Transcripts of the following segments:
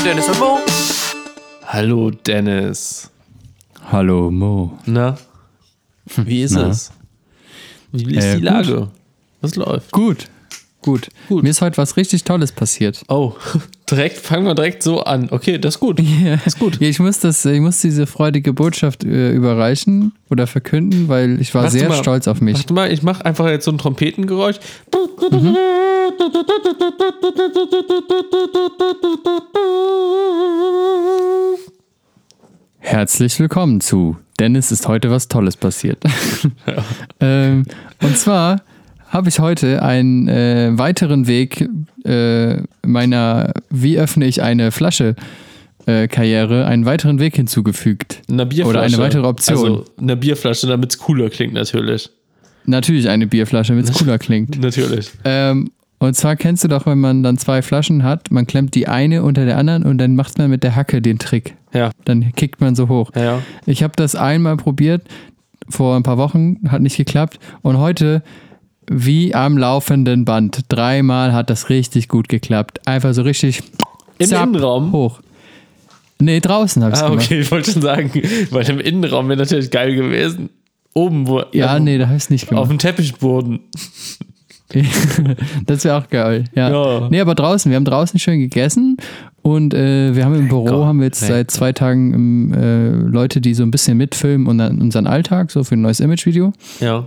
mit Dennis und Mo. Hallo Dennis. Hallo Mo. Na? Wie ist Na? es? Wie ist Äh, die gut. Lage? Was läuft? Gut. Gut. Gut. Mir ist heute was richtig Tolles passiert. Oh, direkt, fangen wir direkt so an. Okay, das ist gut. Ja. Ist gut. Ja, ich muss das, ich muss diese freudige Botschaft äh, überreichen oder verkünden, weil ich war Machst sehr mal- stolz auf mich. Warte mal, ich mache einfach jetzt so ein Trompetengeräusch. Herzlich willkommen zu Dennis ist heute was Tolles passiert. ähm, und zwar habe ich heute einen äh, weiteren Weg äh, meiner Wie öffne ich eine Flasche äh, Karriere einen weiteren Weg hinzugefügt. Eine Bierflasche. Oder eine weitere Option. Also eine Bierflasche, damit es cooler klingt, natürlich. Natürlich eine Bierflasche, damit es cooler klingt. Natürlich. Ähm, und zwar kennst du doch, wenn man dann zwei Flaschen hat, man klemmt die eine unter der anderen und dann macht man mit der Hacke den Trick. Ja, Dann kickt man so hoch. ja, ja. Ich habe das einmal probiert, vor ein paar Wochen, hat nicht geklappt. Und heute, wie am laufenden Band, dreimal hat das richtig gut geklappt. Einfach so richtig Im zapp, Innenraum? hoch. Nee, draußen habe ich es Ah, gemacht. okay, ich wollte schon sagen, weil im Innenraum wäre natürlich geil gewesen. Oben, wo. Ja, nee, da habe ich es nicht Auf gemacht. dem Teppichboden. das wäre auch geil. Ja. Ja. Nee, aber draußen. Wir haben draußen schön gegessen und äh, wir haben im Büro, Lecker, haben wir jetzt seit zwei Tagen ähm, äh, Leute, die so ein bisschen mitfilmen und dann unseren Alltag, so für ein neues Imagevideo. Ja.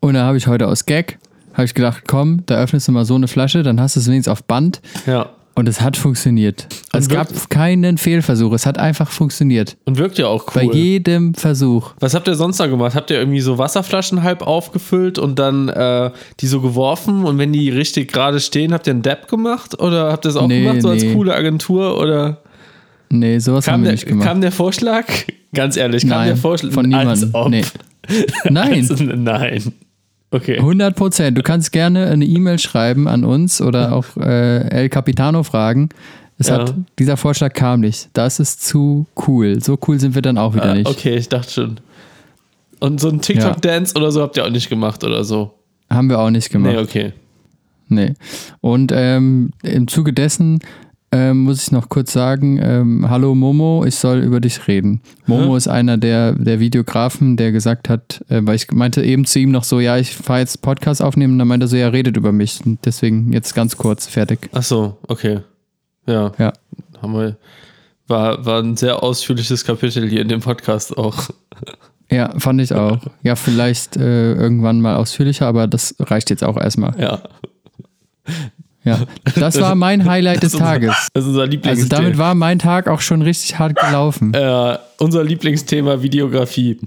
Und da habe ich heute aus Gag, habe ich gedacht, komm, da öffnest du mal so eine Flasche, dann hast du es wenigstens auf Band. Ja. Und es hat funktioniert. es gab keinen Fehlversuch, es hat einfach funktioniert. Und wirkt ja auch Bei cool. jedem Versuch. Was habt ihr sonst noch gemacht? Habt ihr irgendwie so Wasserflaschen halb aufgefüllt und dann äh, die so geworfen und wenn die richtig gerade stehen, habt ihr einen Dab gemacht? Oder habt ihr es auch Nee, gemacht, so als nee. coole Agentur? Oder Nee, sowas kam haben wir der, nicht gemacht. kam der Vorschlag? Ganz ehrlich, kam Nein, der Vorschlag? von niemandem. Nee. Nein. Also, nein. Okay. 100 Prozent. Du kannst gerne eine E-Mail schreiben an uns oder auch äh, El Capitano fragen. Es Ja. hat, dieser Vorschlag kam nicht. Das ist zu cool. So cool sind wir dann auch wieder Ah, nicht. okay, ich dachte schon. Und so ein TikTok-Dance oder so habt ihr auch nicht gemacht oder so? Haben wir auch nicht gemacht. Nee, okay. Nee. Und ähm, im Zuge dessen ähm, muss ich noch kurz sagen, ähm, hallo Momo, ich soll über dich reden. Momo ist einer der, der Videografen, der gesagt hat, äh, weil ich meinte eben zu ihm noch so, ja, ich fahre jetzt Podcast aufnehmen, und dann meinte er so, ja, redet über mich. Und deswegen jetzt ganz kurz, fertig. Ach so, okay. Ja. Ja. Haben wir. War, war ein sehr ausführliches Kapitel hier in dem Podcast auch. Ja, fand ich auch. Ja, vielleicht äh, irgendwann mal ausführlicher, aber das reicht jetzt auch erstmal. Ja. Ja, das war mein Highlight des unser- Tages. Das ist unser Also Lieblingsthema. damit war mein Tag auch schon richtig hart gelaufen. äh, unser Lieblingsthema Videografie.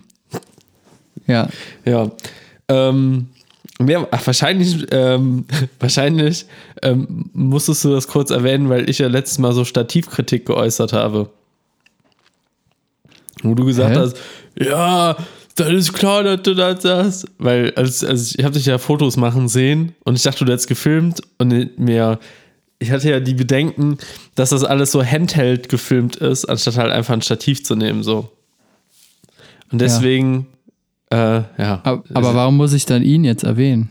Ja, Ja. Ähm, mehr, ach, wahrscheinlich, ähm, wahrscheinlich ähm, musstest du das kurz erwähnen, weil ich ja letztes Mal so Stativkritik geäußert habe. Wo du gesagt Hä? hast, ja, dann ist klar, dass du das sagst. Weil, also, also ich habe dich ja Fotos machen sehen und ich dachte, du hättest gefilmt und mir, ich hatte ja die Bedenken, dass das alles so handheld gefilmt ist, anstatt halt einfach ein Stativ zu nehmen, so. Und deswegen, äh, ja. aber, aber warum muss ich dann ihn jetzt erwähnen?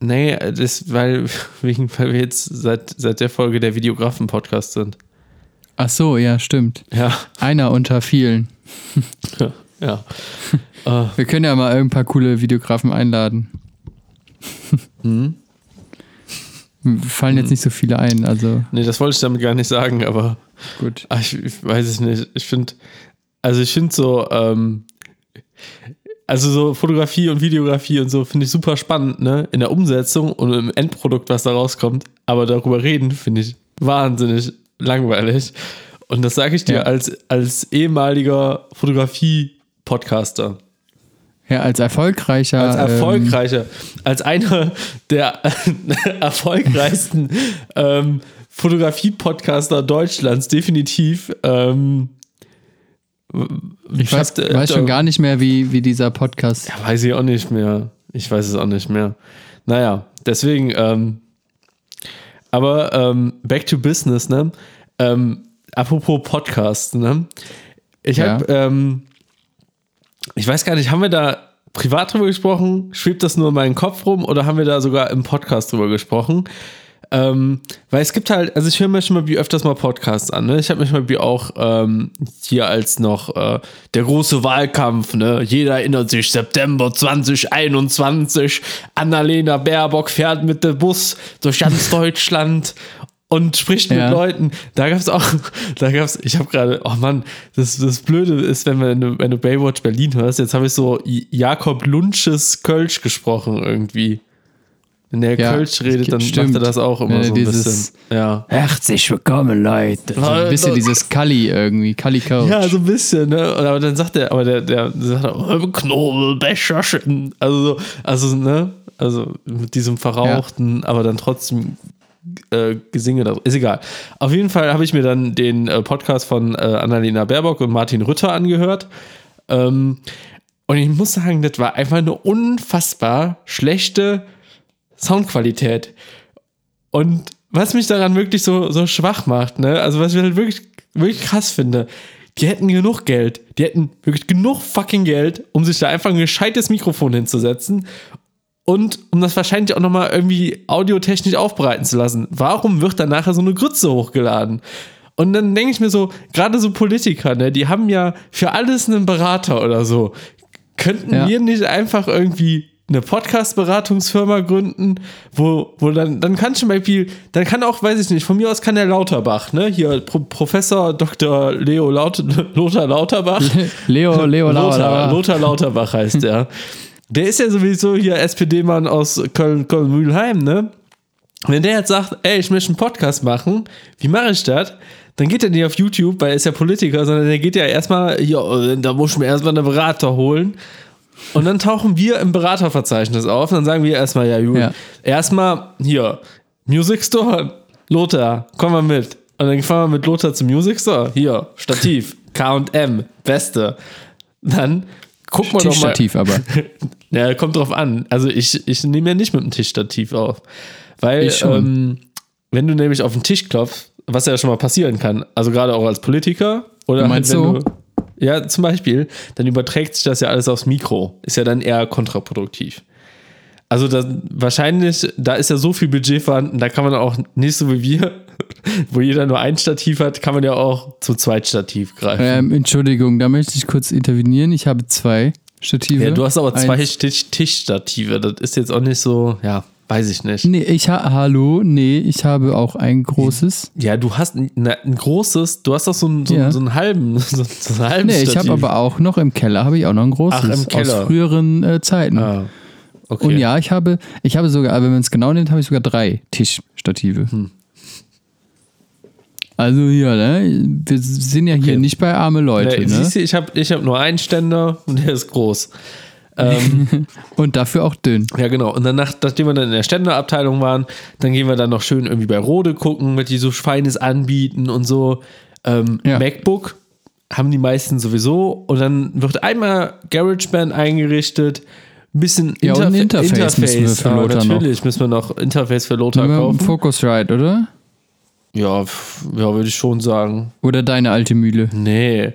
Nee, das, weil, wegen, weil wir jetzt seit, seit der Folge der Videografen-Podcast sind. Ach so, ja, stimmt. Ja, Einer unter vielen. ja. äh, Wir können ja mal ein paar coole Videografen einladen. hm? Fallen jetzt nicht so viele ein, also Nee, das wollte ich damit gar nicht sagen, aber gut. ach, ich, ich weiß es nicht. Ich finde, also ich finde so, ähm, also so Fotografie und Videografie und so finde ich super spannend, ne? In der Umsetzung und im Endprodukt, was da rauskommt. Aber darüber reden finde ich wahnsinnig langweilig. Und das sage ich dir Ja. als, als ehemaliger Fotografie-Podcaster. Ja, als erfolgreicher. Als ähm, erfolgreicher, als einer der erfolgreichsten ähm, Fotografie-Podcaster Deutschlands, definitiv. Ähm, ich weiß, hab, weiß schon gar nicht mehr, wie, wie dieser Podcast. Ja, weiß ich auch nicht mehr. Ich weiß es auch nicht mehr. Naja, deswegen, ähm, aber ähm, back to business, ne? Ähm, apropos Podcast, ne? Ich Ja. habe, ähm, ich weiß gar nicht, haben wir da privat drüber gesprochen? Schwebt das nur in meinem Kopf rum oder haben wir da sogar im Podcast drüber gesprochen? Ähm, weil es gibt halt, also ich höre mir schon mal wie öfters mal Podcasts an. Ne? Ich habe mich mal wie auch ähm, hier als noch äh, der große Wahlkampf. Ne? Jeder erinnert sich September 2021. Annalena Baerbock fährt mit dem Bus durch ganz Deutschland und spricht mit Ja. Leuten. Da gab es auch, da gab es, ich habe gerade, oh Mann, das, das Blöde ist, wenn, wenn, du, wenn du Baywatch Berlin hörst, jetzt habe ich so Jakob Lunches Kölsch gesprochen irgendwie. Wenn der Ja, Kölsch redet, dann stimmt. macht er das auch immer er so ein bisschen. Ja. Herzlich willkommen, Leute. So ein bisschen dieses Kali irgendwie, Kali Couch. Ja, so ein bisschen, ne? Aber dann sagt er, aber der, der, sagt, oh, Knobelbecherchen. Also, so- also, ne? Also mit diesem verrauchten, aber dann trotzdem äh, Gesinge. da- Ist egal. Auf jeden Fall habe ich mir dann den äh, Podcast von äh, Annalena Baerbock und Martin Rütter angehört. Ähm, und ich muss sagen, das war einfach eine unfassbar schlechte Soundqualität. Und was mich daran wirklich so, so schwach macht, ne, also was ich halt wirklich, wirklich krass finde, die hätten genug Geld, die hätten wirklich genug fucking Geld, um sich da einfach ein gescheites Mikrofon hinzusetzen und um das wahrscheinlich auch nochmal irgendwie audiotechnisch aufbereiten zu lassen. Warum wird dann nachher so eine Grütze hochgeladen? Und dann denke ich mir so, gerade so Politiker, ne, die haben ja für alles einen Berater oder so. Könnten Ja. wir nicht einfach irgendwie eine Podcast-Beratungsfirma gründen, wo, wo dann, dann kann zum Beispiel, dann kann auch, weiß ich nicht, von mir aus kann der Lauterbach, ne, hier Pro Professor Dr. Leo Laut Lothar Lauterbach, Leo, Leo Lothar, Lauer. Lothar Lauterbach heißt der. Der ist ja sowieso hier SPD-Mann aus Köln, Köln-Mühlheim, ne? Wenn der jetzt sagt, ey, ich möchte einen Podcast machen, wie mache ich das? Dann geht er nicht auf YouTube, weil er ist ja Politiker, sondern der geht ja erstmal, ja, da muss ich mir erstmal einen Berater holen. Und dann tauchen wir im Beraterverzeichnis auf. Und dann sagen wir erstmal, ja, gut, Ja. erstmal hier, Music Store, Lothar, komm mal mit. Und dann fahren wir mit Lothar zum Music Store. Hier, Stativ, KM, Beste. Dann guck mal doch mal. Tischstativ aber. Ja, kommt drauf an. Also ich, ich nehme ja nicht mit dem Tischstativ auf. Weil, ähm, wenn du nämlich auf den Tisch klopfst, was ja schon mal passieren kann, also gerade auch als Politiker oder halt, wenn so? du. Ja, zum Beispiel, dann überträgt sich das ja alles aufs Mikro. Ist ja dann eher kontraproduktiv. Also das, wahrscheinlich, da ist ja so viel Budget vorhanden, da kann man auch nicht so wie wir, wo jeder nur ein Stativ hat, kann man ja auch zum Zweitstativ greifen. Ähm, Entschuldigung, da möchte ich kurz intervenieren. Ich habe zwei Stative. ja, du hast aber zwei Tischstative, das ist jetzt auch nicht so, ja, weiß ich nicht. Nee, ich ha hallo, nee, ich habe auch ein großes. Ja, du hast ein, na, ein großes, du hast doch so einen, so, Ja. so einen halben, so, einen halben Nee, ich habe Stativ. aber auch noch im Keller habe ich auch noch ein großes Ach, im Keller. aus früheren äh, Zeiten. Ah, okay. Und ja, ich habe, ich habe sogar, wenn man es genau nimmt, habe ich sogar drei Tischstative. Hm. Also hier, ne? Wir sind ja hier Okay. nicht bei arme Leute, Nee, ne? Siehst du, ich habe ich hab nur einen Ständer und der ist groß. Ähm, Und dafür auch dünn. ja, genau. Und dann, nach, nachdem wir dann in der Ständerabteilung waren, dann gehen wir dann noch schön irgendwie bei Rode gucken, mit die so Feines anbieten und so. Ähm, Ja. MacBook haben die meisten sowieso. Und dann wird einmal GarageBand eingerichtet. Ein bisschen Ja, und ein Interfa- Interface müssen wir für Lothar noch. Natürlich müssen wir noch Interface für Lothar kaufen. Focusrite, oder? Ja, ja würde ich schon sagen. Oder deine alte Mühle? Nee.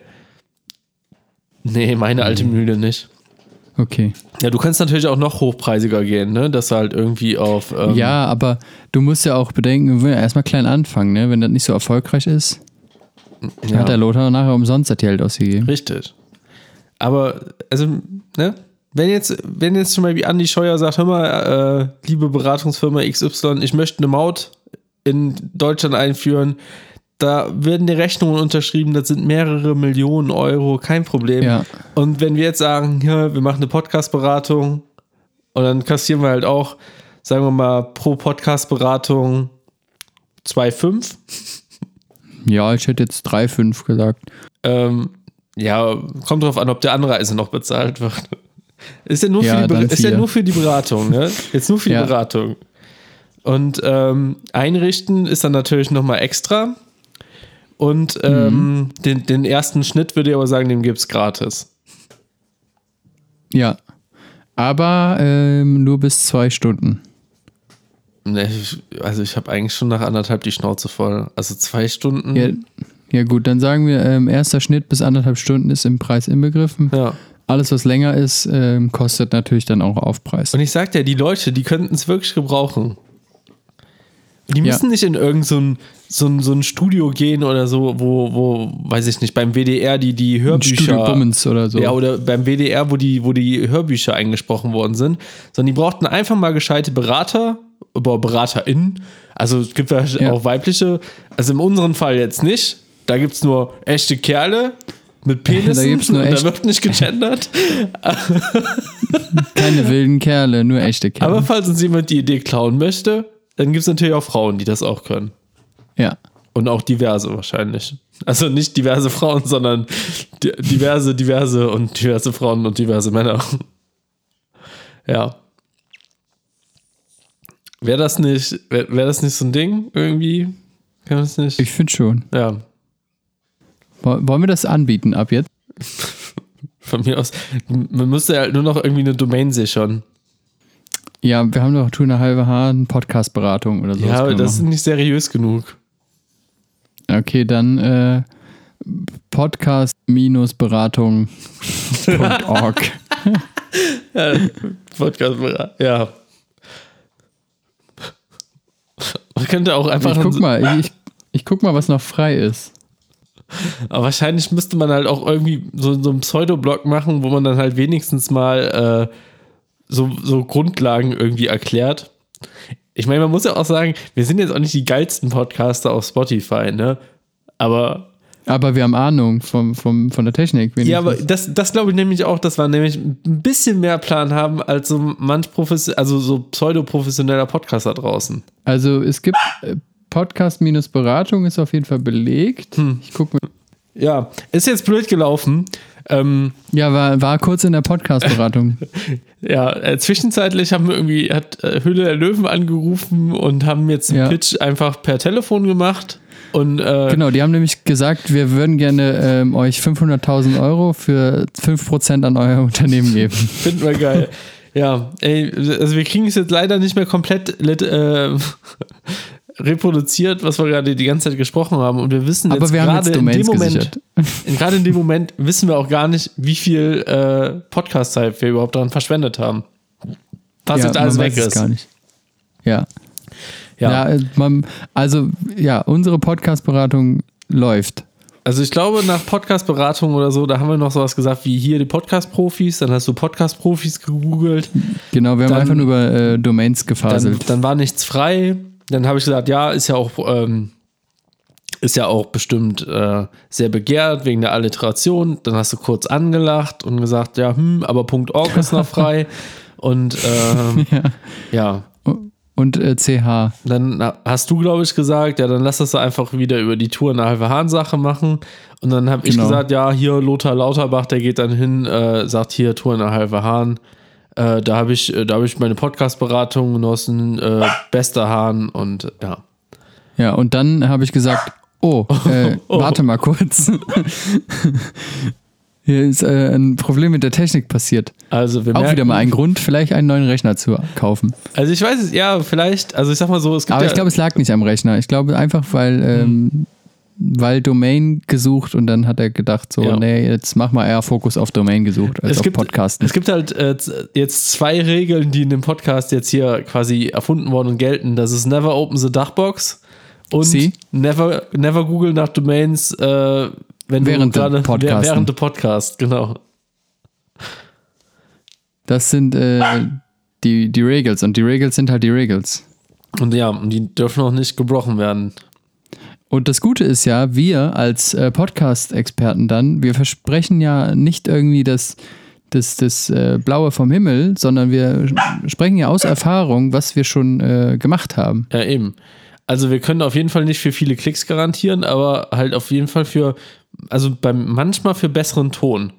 Nee, meine alte Mühle nicht. Okay. Ja, du kannst natürlich auch noch hochpreisiger gehen, ne? Dass halt irgendwie auf. Ähm, Ja, aber du musst ja auch bedenken, wir wollen ja erstmal klein anfangen, ne? Wenn das nicht so erfolgreich ist, ja, hat der Lothar nachher umsonst das Geld ausgegeben. Richtig. Aber, also, ne? Wenn jetzt, wenn jetzt zum Beispiel Andi Scheuer sagt, hör mal, äh, liebe Beratungsfirma XY, ich möchte eine Maut in Deutschland einführen, da werden die Rechnungen unterschrieben, das sind mehrere Millionen Euro, kein Problem. Ja. Und wenn wir jetzt sagen, ja, wir machen eine Podcast-Beratung und dann kassieren wir halt auch, sagen wir mal, pro Podcast-Beratung 2,5. Ja, ich hätte jetzt 3,5 gesagt. Ähm, ja, kommt drauf an, ob der Anreise noch bezahlt wird. Ist ja nur, Ja, für, die, ist ja nur für die Beratung, ne? Jetzt nur für Ja. die Beratung. Und ähm, einrichten ist dann natürlich nochmal extra. Und ähm, Mhm. den, den ersten Schnitt würde ich aber sagen, den gibt es gratis. Ja. Aber ähm, nur bis zwei Stunden. Ne, ich, also ich habe eigentlich schon nach anderthalb die Schnauze voll. Also zwei Stunden. Ja, ja gut, dann sagen wir, ähm, erster Schnitt bis anderthalb Stunden ist im Preis inbegriffen. ja. Alles, was länger ist, ähm, kostet natürlich dann auch Aufpreis. Und ich sag dir, die Leute, die könnten es wirklich gebrauchen. Die Ja. müssen nicht in irgendein so ein, so ein, so ein Studio gehen oder so, wo, wo, weiß ich nicht, beim WDR die, die Hörbücher. Studio Bummens oder so. Ja, oder beim WDR, wo die, wo die Hörbücher eingesprochen worden sind, sondern die brauchten einfach mal gescheite Berater, aber BeraterInnen. Also es gibt ja Ja. auch weibliche, also in unserem Fall jetzt nicht. Da gibt es nur echte Kerle mit Penissen. gibt's nur und echt- da wird nicht gegendert. Keine wilden Kerle, nur echte Kerle. Aber falls uns jemand die Idee klauen möchte, dann gibt es natürlich auch Frauen, die das auch können. ja. Und auch diverse wahrscheinlich. Also nicht diverse Frauen, sondern di- diverse, diverse und diverse Frauen und diverse Männer. Ja. Wäre das nicht, wäre wär das nicht so ein Ding irgendwie? Kann man das nicht? Ich finde schon. ja, Woll- Wollen wir das anbieten ab jetzt? von mir aus. Man müsste halt nur noch irgendwie eine Domain sichern. Ja, wir haben doch Tu eine halbe Hahn Podcast-Beratung oder so. ja, aber das ist nicht seriös genug. Okay, dann äh, podcast-beratung.org. Podcast, ja. Man könnte auch einfach. Ich guck mal, ich, ich guck mal, was noch frei ist. Aber wahrscheinlich müsste man halt auch irgendwie so, so einen Pseudo-Blog machen, wo man dann halt wenigstens mal äh, so, so Grundlagen irgendwie erklärt. Ich meine, man muss ja auch sagen, wir sind jetzt auch nicht die geilsten Podcaster auf Spotify, ne? Aber Aber wir haben Ahnung vom, vom, von der Technik. wenigstens. ja, aber das, das glaube ich nämlich auch, dass wir nämlich ein bisschen mehr Plan haben als so manch Profes also so pseudo-professioneller Podcaster draußen. Also es gibt äh, Podcast-Beratung ist auf jeden Fall belegt. Hm. Ich guck mal. Ja, ist jetzt blöd gelaufen. Ähm, Ja, war, war kurz in der Podcast-Beratung. Ja, äh, zwischenzeitlich haben wir irgendwie, hat äh, Höhle der Löwen angerufen und haben jetzt einen Ja. Pitch einfach per Telefon gemacht. Und äh, genau, die haben nämlich gesagt, wir würden gerne ähm, euch 500.000 Euro für 5% an euer Unternehmen geben. finden wir geil. ja, ey, also wir kriegen es jetzt leider nicht mehr komplett äh, reproduziert, was wir gerade die ganze Zeit gesprochen haben. Und wir wissen jetzt Aber wir haben gerade jetzt in dem Moment, gerade in dem Moment wissen wir auch gar nicht, wie viel äh, Podcast-Zeit wir überhaupt daran verschwendet haben. Was jetzt alles weg ist. Gar nicht. Ja. Ja. Ja, äh, man, also ja, unsere Podcast-Beratung läuft. Also ich glaube, nach Podcast-Beratung oder so, da haben wir noch sowas gesagt wie hier die Podcast-Profis, dann hast du Podcast-Profis gegoogelt, Genau, wir haben Dann- einfach nur über äh, Domains dann, gefaselt. dann war nichts frei. Dann habe ich gesagt, ja, ist ja auch, ähm, ist ja auch bestimmt äh, sehr begehrt wegen der Alliteration. Dann hast du kurz angelacht und gesagt, ja, hm, aber .org ist noch frei. und ähm, ja. Und äh, CH. Dann hast du, glaube ich, gesagt, ja, dann lass das einfach wieder über die Tour eine halbe Hahn-Sache machen. Und dann habe ich Genau. gesagt, ja, hier Lothar Lauterbach, der geht dann hin, äh, sagt hier Tour eine halbe Hahn. Äh, da habe ich, äh, da habe ich meine Podcast-Beratung genossen, äh, bester Hahn und ja. Ja, und dann habe ich gesagt, oh, äh, warte mal kurz. Hier ist äh, ein Problem mit der Technik passiert. Also wir Auch wieder mal ein Grund, vielleicht einen neuen Rechner zu kaufen. Also ich weiß es, ja, vielleicht, also ich sag mal so, es gibt Aber ja, ich glaube, es lag nicht am Rechner. Ich glaube einfach, weil, ähm, weil Domain gesucht und dann hat er gedacht, so, Ja. nee, jetzt mach mal eher Fokus auf Domain gesucht als es auf gibt, Podcasten. es gibt halt äh, jetzt zwei Regeln, die in dem Podcast jetzt hier quasi erfunden worden und gelten. Das ist Never Open the Dachbox und Sie? Never, never Google nach Domains, äh, wenn Während du gerade während dem Podcast, genau. Das sind äh, die, die Regels und die Regels sind halt die Regels. Und ja, und die dürfen auch nicht gebrochen werden. Und das Gute ist ja, wir als äh, Podcast-Experten dann, wir versprechen ja nicht irgendwie das, das, das äh, Blaue vom Himmel, sondern wir sprechen ja aus Erfahrung, was wir schon äh, gemacht haben. Ja, eben. Also wir können auf jeden Fall nicht für viele Klicks garantieren, aber halt auf jeden Fall für, also beim, manchmal für besseren Ton.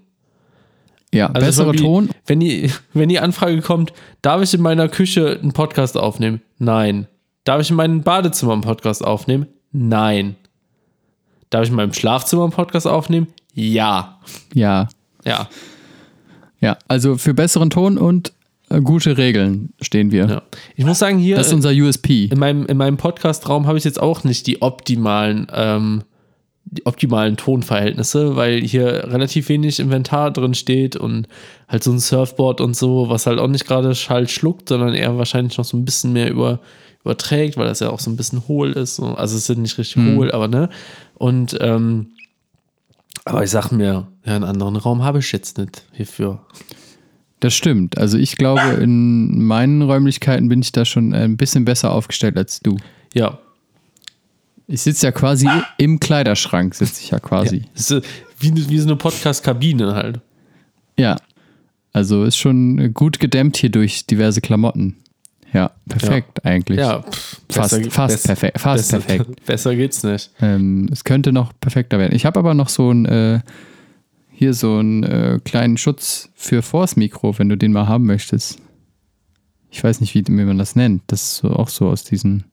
Ja, Also besserer so wie, Ton. Wenn die, wenn die Anfrage kommt, darf ich in meiner Küche einen Podcast aufnehmen? Nein. Darf ich in meinem Badezimmer einen Podcast aufnehmen? Nein. Darf ich in meinem Schlafzimmer einen Podcast aufnehmen? Ja. Ja, Ja. ja. Also für besseren Ton und äh, gute Regeln stehen wir. ja. Ich muss sagen, hier Das ist unser USP. in meinem, in meinem Podcast-Raum habe ich jetzt auch nicht die optimalen, ähm, die optimalen Tonverhältnisse, weil hier relativ wenig Inventar drin steht und halt so ein Surfboard und so, was halt auch nicht gerade Schall schluckt, sondern eher wahrscheinlich noch so ein bisschen mehr über, überträgt, weil das ja auch so ein bisschen hohl ist. So. Also es sind nicht richtig Mhm. hohl, aber ne? Und ähm, aber ich sag mir, ja, einen anderen Raum habe ich jetzt nicht hierfür. Das stimmt. Also ich glaube, in meinen Räumlichkeiten bin ich da schon ein bisschen besser aufgestellt als du. Ja. Ich sitze ja quasi im Kleiderschrank, sitze ich ja quasi. Ist wie, wie so eine Podcast-Kabine halt. Ja. Also ist schon gut gedämmt hier durch diverse Klamotten. Ja, perfekt eigentlich. Ja, pff, Fast- besser- fast bess- perfekt- fast besser, perfekt. Besser geht's nicht. Ähm, es könnte noch perfekter werden. Ich habe aber noch so ein, äh, hier so einen äh, kleinen Schutz für vors Mikro, wenn du den mal haben möchtest. Ich weiß nicht, wie, wie man das nennt. Das ist so, auch so aus diesem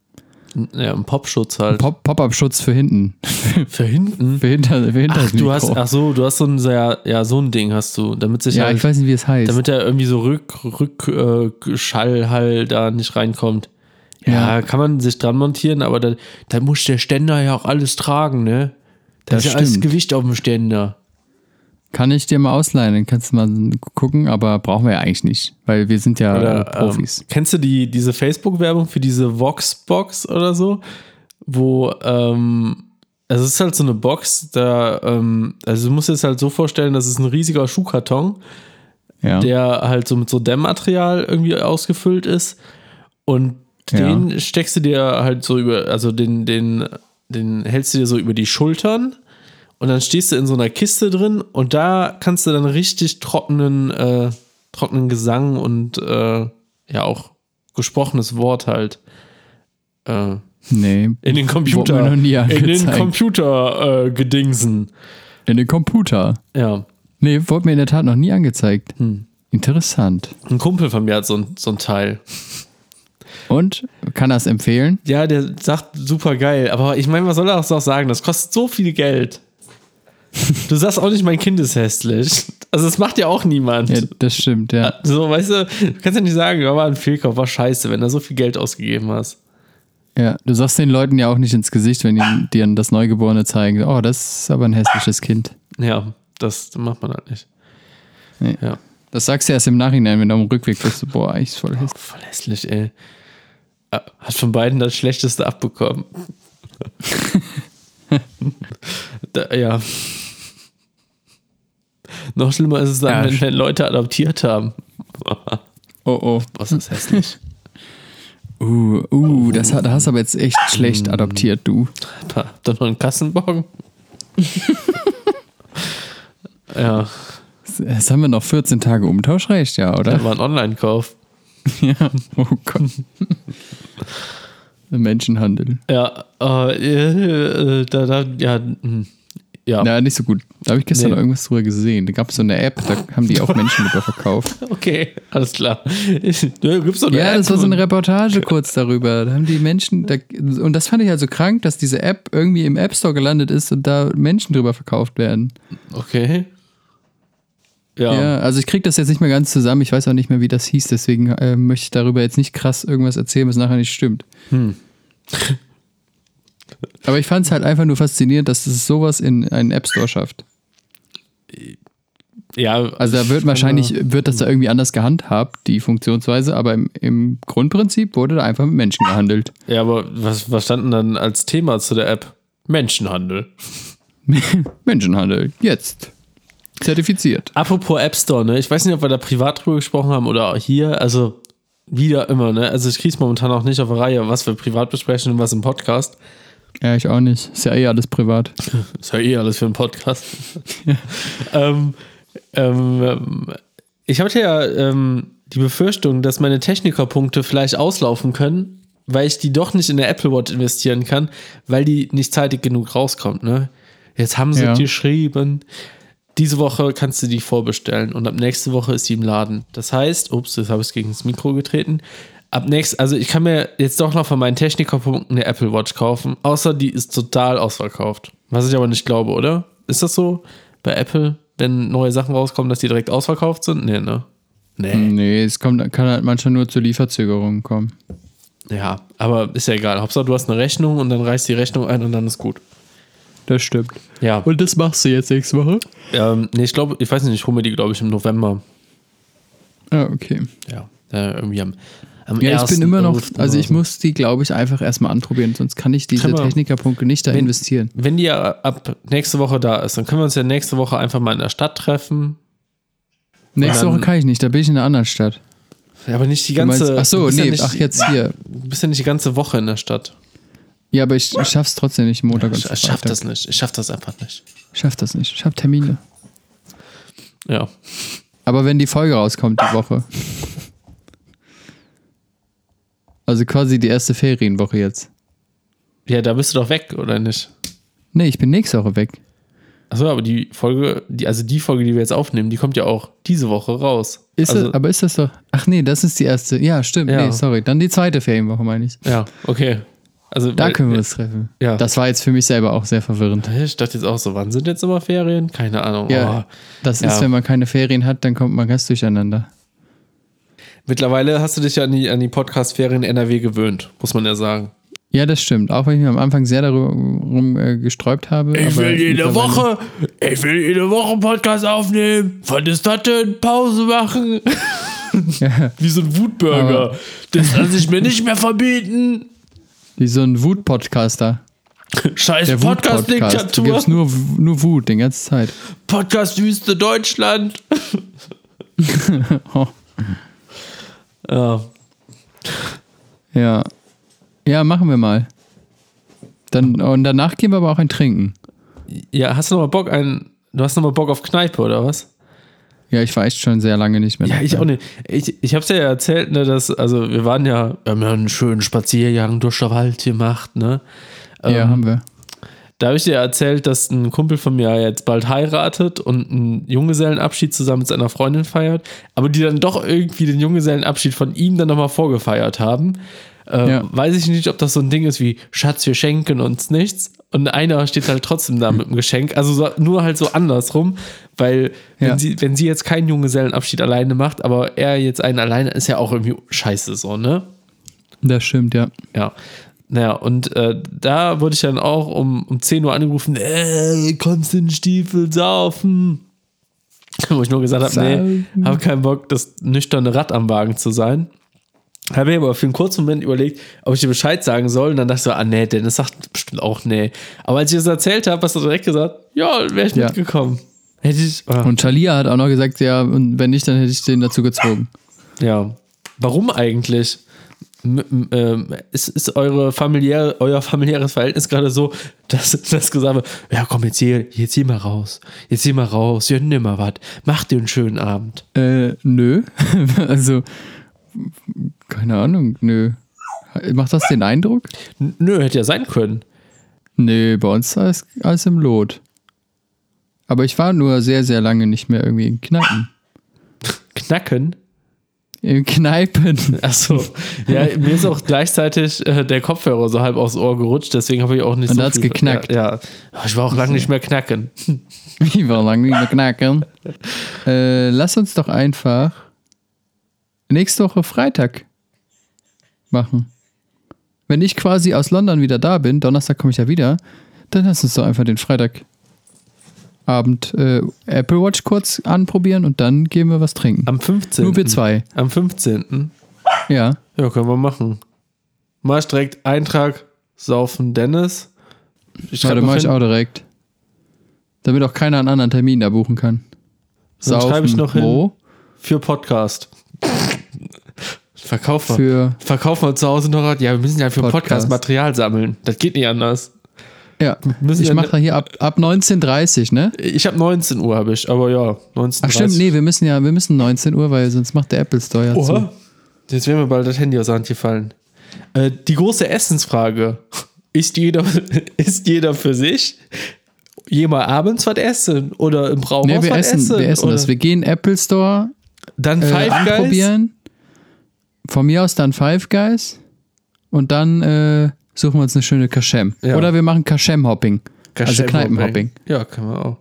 Ja, ein Popschutz halt. Pop- Pop-Up-Schutz für hinten. Für hinten? für hinter, für hinter Ach, du hast, ach so, du hast so ein, sehr, ja, so ein Ding hast du, damit sich ja, halt, ich weiß nicht, wie es heißt. damit er irgendwie so Rück, Rück, äh, Schall halt da nicht reinkommt. Ja, Ja. kann man sich dran montieren, aber da, da muss der Ständer ja auch alles tragen, ne? Da Das ist ja alles stimmt. Gewicht auf dem Ständer. Kann ich dir mal ausleihen, dann kannst du mal gucken, aber brauchen wir ja eigentlich nicht, weil wir sind ja Oder, äh, Profis. Ähm, kennst du die, diese Facebook-Werbung für diese Vox-Box oder so? Wo, ähm, also es ist halt so eine Box, da, ähm, also du musst dir das halt so vorstellen, das ist ein riesiger Schuhkarton, ja. der halt so mit so Dämmmaterial irgendwie ausgefüllt ist. Und Ja. den steckst du dir halt so über, also den, den, den hältst du dir so über die Schultern und dann stehst du in so einer Kiste drin und da kannst du dann richtig trockenen, äh, trockenen Gesang und äh, ja auch gesprochenes Wort halt äh, nee. in den Computer, Wurde mir noch nie in den. Computer äh, gedingsen. In den Computer. Ja. Nee, wurde mir in der Tat noch nie angezeigt. Hm. Interessant. Ein Kumpel von mir hat so ein, so ein Teil. Und kann das empfehlen? Ja, der sagt super geil, aber ich meine, was soll er auch sagen? Das kostet so viel Geld. Du sagst auch nicht, mein Kind ist hässlich. Also, das macht ja auch niemand. Ja, das stimmt, ja. So, weißt du, du kannst ja nicht sagen, ja, war ein Fehlkauf, war scheiße, wenn du so viel Geld ausgegeben hast. Ja, du sagst den Leuten ja auch nicht ins Gesicht, wenn die dir das Neugeborene zeigen. Oh, das ist aber ein hässliches Kind. Ja, das macht man halt nicht. Nee. Ja. Das sagst du erst im Nachhinein, wenn du am Rückweg bist. Boah, eigentlich ist voll hässlich. Voll hässlich, ey. Ah, Hat von beiden das Schlechteste abbekommen. da, ja. Noch schlimmer ist es dann, Ja, wenn, wenn Leute adoptiert haben. Oh, oh. Was ist hässlich? Uh, uh, das, da hast du aber jetzt echt Mm. schlecht adoptiert, du. Habt ihr noch einen Kassenbon? ja, Jetzt haben wir noch 14 Tage Umtauschrecht, ja, oder? war ein Online-Kauf. Ja. Oh Gott. Menschenhandel. Ja, äh, äh, da, da, ja, hm, ja. Ja, nicht so gut. Da habe ich gestern Nee. noch irgendwas drüber gesehen. Da gab es so eine App, da haben die auch Menschen drüber verkauft. Okay, alles klar. Du gibst so eine Ja, das App war so eine Reportage kurz darüber. Da haben die Menschen, da, und das fand ich halt so krank, dass diese App irgendwie im App Store gelandet ist und da Menschen drüber verkauft werden. Okay. Ja, Ja. also ich krieg das jetzt nicht mehr ganz zusammen. Ich weiß auch nicht mehr, wie das hieß. Deswegen äh, möchte ich darüber jetzt nicht krass irgendwas erzählen, was nachher nicht stimmt. Hm. Aber ich fand es halt einfach nur faszinierend, dass es sowas in einen App Store schafft. Ja, Also da wird wahrscheinlich, wird das da irgendwie anders gehandhabt, die Funktionsweise, aber im, im Grundprinzip wurde da einfach mit Menschen gehandelt. Ja, aber was, was stand denn dann als Thema zu der App? Menschenhandel. Menschenhandel, jetzt. Zertifiziert. Apropos App Store, ne? Ich weiß nicht, ob wir da privat drüber gesprochen haben oder auch hier. Also, wieder immer, ne? Also, ich krieg's momentan auch nicht auf der Reihe, was wir privat besprechen und was im Podcast. Ja, ich auch nicht. Ist ja eh alles privat. Ist ja eh alles für einen Podcast. ähm, ähm, ich hatte ja ähm, die Befürchtung, dass meine Technikerpunkte vielleicht auslaufen können, weil ich die doch nicht in der Apple Watch investieren kann, weil die nicht zeitig genug rauskommt. Ne? Jetzt haben sie Ja. geschrieben, diese Woche kannst du die vorbestellen und ab nächste Woche ist sie im Laden. Das heißt, ups, jetzt habe ich es gegen das Mikro getreten. Ab nächst, also ich kann mir jetzt doch noch von meinen Technikerpunkten eine Apple Watch kaufen, außer die ist total ausverkauft. Was ich aber nicht glaube, oder? Ist das so bei Apple, wenn neue Sachen rauskommen, dass die direkt ausverkauft sind? Nee, ne? Nee. Nee, es kommt, kann halt manchmal nur zu Lieferzögerungen kommen. Ja, aber ist ja egal. Hauptsache, du hast eine Rechnung und dann reichst die Rechnung ein und dann ist gut. Das stimmt. Ja. Und das machst du jetzt nächste Woche? Ähm, nee, ich glaube, ich weiß nicht, ich hole mir die, glaube ich, im November. Ah, okay. Ja. Äh, irgendwie am am Ja, ich bin immer noch, 1.11. also ich muss die, glaube ich, einfach erstmal anprobieren, sonst kann ich diese Technikerpunkte nicht da Wenn- investieren. Wenn die ja ab nächste Woche da ist, dann können wir uns ja nächste Woche einfach mal in der Stadt treffen. Nächste dann- Woche kann ich nicht, da bin ich in einer anderen Stadt. Ja, aber nicht die Du meinst- ganze. ach so, nee, ja nicht, ach jetzt hier. Du bist ja nicht die ganze Woche in der Stadt. Ja, aber ich, ich schaff's trotzdem nicht, Montag und Ich, ich Freitag. schaff das nicht. Ich schaff das einfach nicht. Ich schaff das nicht. Ich hab Termine. Ja. Aber wenn die Folge rauskommt die Woche. Also quasi die erste Ferienwoche jetzt. Ja, da bist du doch weg, oder nicht? Nee, ich bin nächste Woche weg. Achso, aber die Folge, die, also die Folge, die wir jetzt aufnehmen, die kommt ja auch diese Woche raus. Ist also, das, aber ist das doch. Ach nee, das ist die erste. Ja, stimmt. Ja. Nee, sorry. Dann die zweite Ferienwoche, meine ich. Ja, okay. Also, Da weil- können wir uns treffen. Ja. Das war jetzt für mich selber auch sehr verwirrend. Ich dachte jetzt auch so, wann sind jetzt immer Ferien? Keine Ahnung. Ja, Oh. das Ja. ist, wenn man keine Ferien hat, dann kommt man ganz durcheinander. Mittlerweile hast du dich ja an die, an die Podcast-Ferien NRW gewöhnt, muss man ja sagen. Ja, das stimmt. Auch wenn ich mir am Anfang sehr darum äh, gesträubt habe. aber mittlerweile- ich will jede Woche einen Podcast aufnehmen. Was ist das denn? Pause machen. Ja, Wie so ein Wutbürger. Das lasse ich mir nicht mehr verbieten. wie so ein Wut-Podcaster. Scheiß Podcast-Diktatur. gibt's nur, nur Wut die ganze Zeit. Podcast-Wüste Deutschland. Oh. Ja. Ja. Ja, machen wir mal. Dann, und danach gehen wir aber auch ein Trinken. ja, hast du noch mal Bock ein, du hast noch mal Bock auf Kneipe oder was? Ja, ich war echt schon sehr lange nicht mehr. Ja, ich auch nicht. Ich, ich hab's ja erzählt, ne, dass, also wir waren ja, wir haben ja einen schönen Spaziergang durch den Wald gemacht, ne? Ja, Ähm, haben wir. Da habe ich dir erzählt, dass ein Kumpel von mir jetzt bald heiratet und einen Junggesellenabschied zusammen mit seiner Freundin feiert, aber die dann doch irgendwie den Junggesellenabschied von ihm dann nochmal vorgefeiert haben. Äh, Ja. Weiß ich nicht, ob das so ein Ding ist wie Schatz, wir schenken uns nichts. Und einer steht halt trotzdem da mit dem Geschenk. Also so, nur halt so andersrum, weil wenn, Ja. sie, wenn sie jetzt keinen Junggesellenabschied alleine macht, aber er jetzt einen alleine, ist ja auch irgendwie scheiße so, ne? Das stimmt, ja. Ja. Naja, und äh, da wurde ich dann auch um, um 10 Uhr angerufen, äh, kommst du in Stiefel saufen? Wo ich nur gesagt habe, nee, habe keinen Bock, das nüchterne Rad am Wagen zu sein. Habe mir aber für einen kurzen Moment überlegt, ob ich dir Bescheid sagen soll. Und dann dachte ich so, ah nee, Dennis sagt bestimmt auch nee. Aber als ich das erzählt habe, hast du direkt gesagt, ja, wäre ich Ja. mitgekommen. Hätte ich, ah, Und Shalia hat auch noch gesagt, ja, und wenn nicht, dann hätte ich den dazu gezwungen. ja. Warum eigentlich? Ähm, ist, ist eure familiäre, euer familiäres Verhältnis gerade so, dass das gesagt wird, ja komm, jetzt hier, jetzt hier mal raus. Jetzt hier mal raus, ja, nimm mal was. Mach dir einen schönen Abend. Äh, nö. also, keine Ahnung, nö. Macht das den Eindruck? Nö, hätte ja sein können. Nö, bei uns ist alles, im Lot. Aber ich war nur sehr, sehr lange nicht mehr irgendwie in Kneipen. Knacken. In Kneipen. Achso. Ja, mir ist auch gleichzeitig äh, der Kopfhörer so halb aufs Ohr gerutscht, deswegen habe ich auch nicht Und so. da hat's viel- geknackt. Ja, ja. Ich war auch lange nicht mehr knacken. Ich war lange nicht mehr knacken. Äh, lass uns doch einfach nächste Woche Freitag machen. Wenn ich quasi aus London wieder da bin, Donnerstag komme ich ja wieder, dann lass uns doch einfach den Freitagabend äh, Apple Watch kurz anprobieren und dann gehen wir was trinken. Am 15. Nur wir zwei. Am 15. Ja. Ja, können wir machen. Mach direkt Eintrag, saufen Dennis. Ich schreibe mach noch ich auch direkt. Damit auch keiner einen anderen Termin da buchen kann. Dann schreibe ich noch hin. wo? für Podcast. Verkauf mal. Für, Verkauf mal zu Hause noch. Ja, wir müssen ja für Podcast. Podcast Material sammeln. Das geht nicht anders. Ja, ich mache da hier ab, ab 19.30 ne? Ich habe 19 Uhr, habe ich, aber ja, 19 Ach stimmt, nee, wir müssen ja, wir müssen 19 Uhr, weil sonst macht der Apple Store ja zu. Oha. Jetzt wäre mir bald das Handy aus der Hand gefallen. Äh, die große Essensfrage. Ist jeder, ist jeder für sich? Jemand abends was essen? Oder im Brauhaus Nee, wir was essen, wir essen oder? das. Wir gehen Apple Store Dann äh, Five Guys? anprobieren. Von mir aus dann Five Guys. Und dann äh, suchen wir uns eine schöne Kaschem. Ja. Oder wir machen Kaschem-Hopping. Also Kaschem-Hopping. Kneipenhopping. Ja, können wir auch.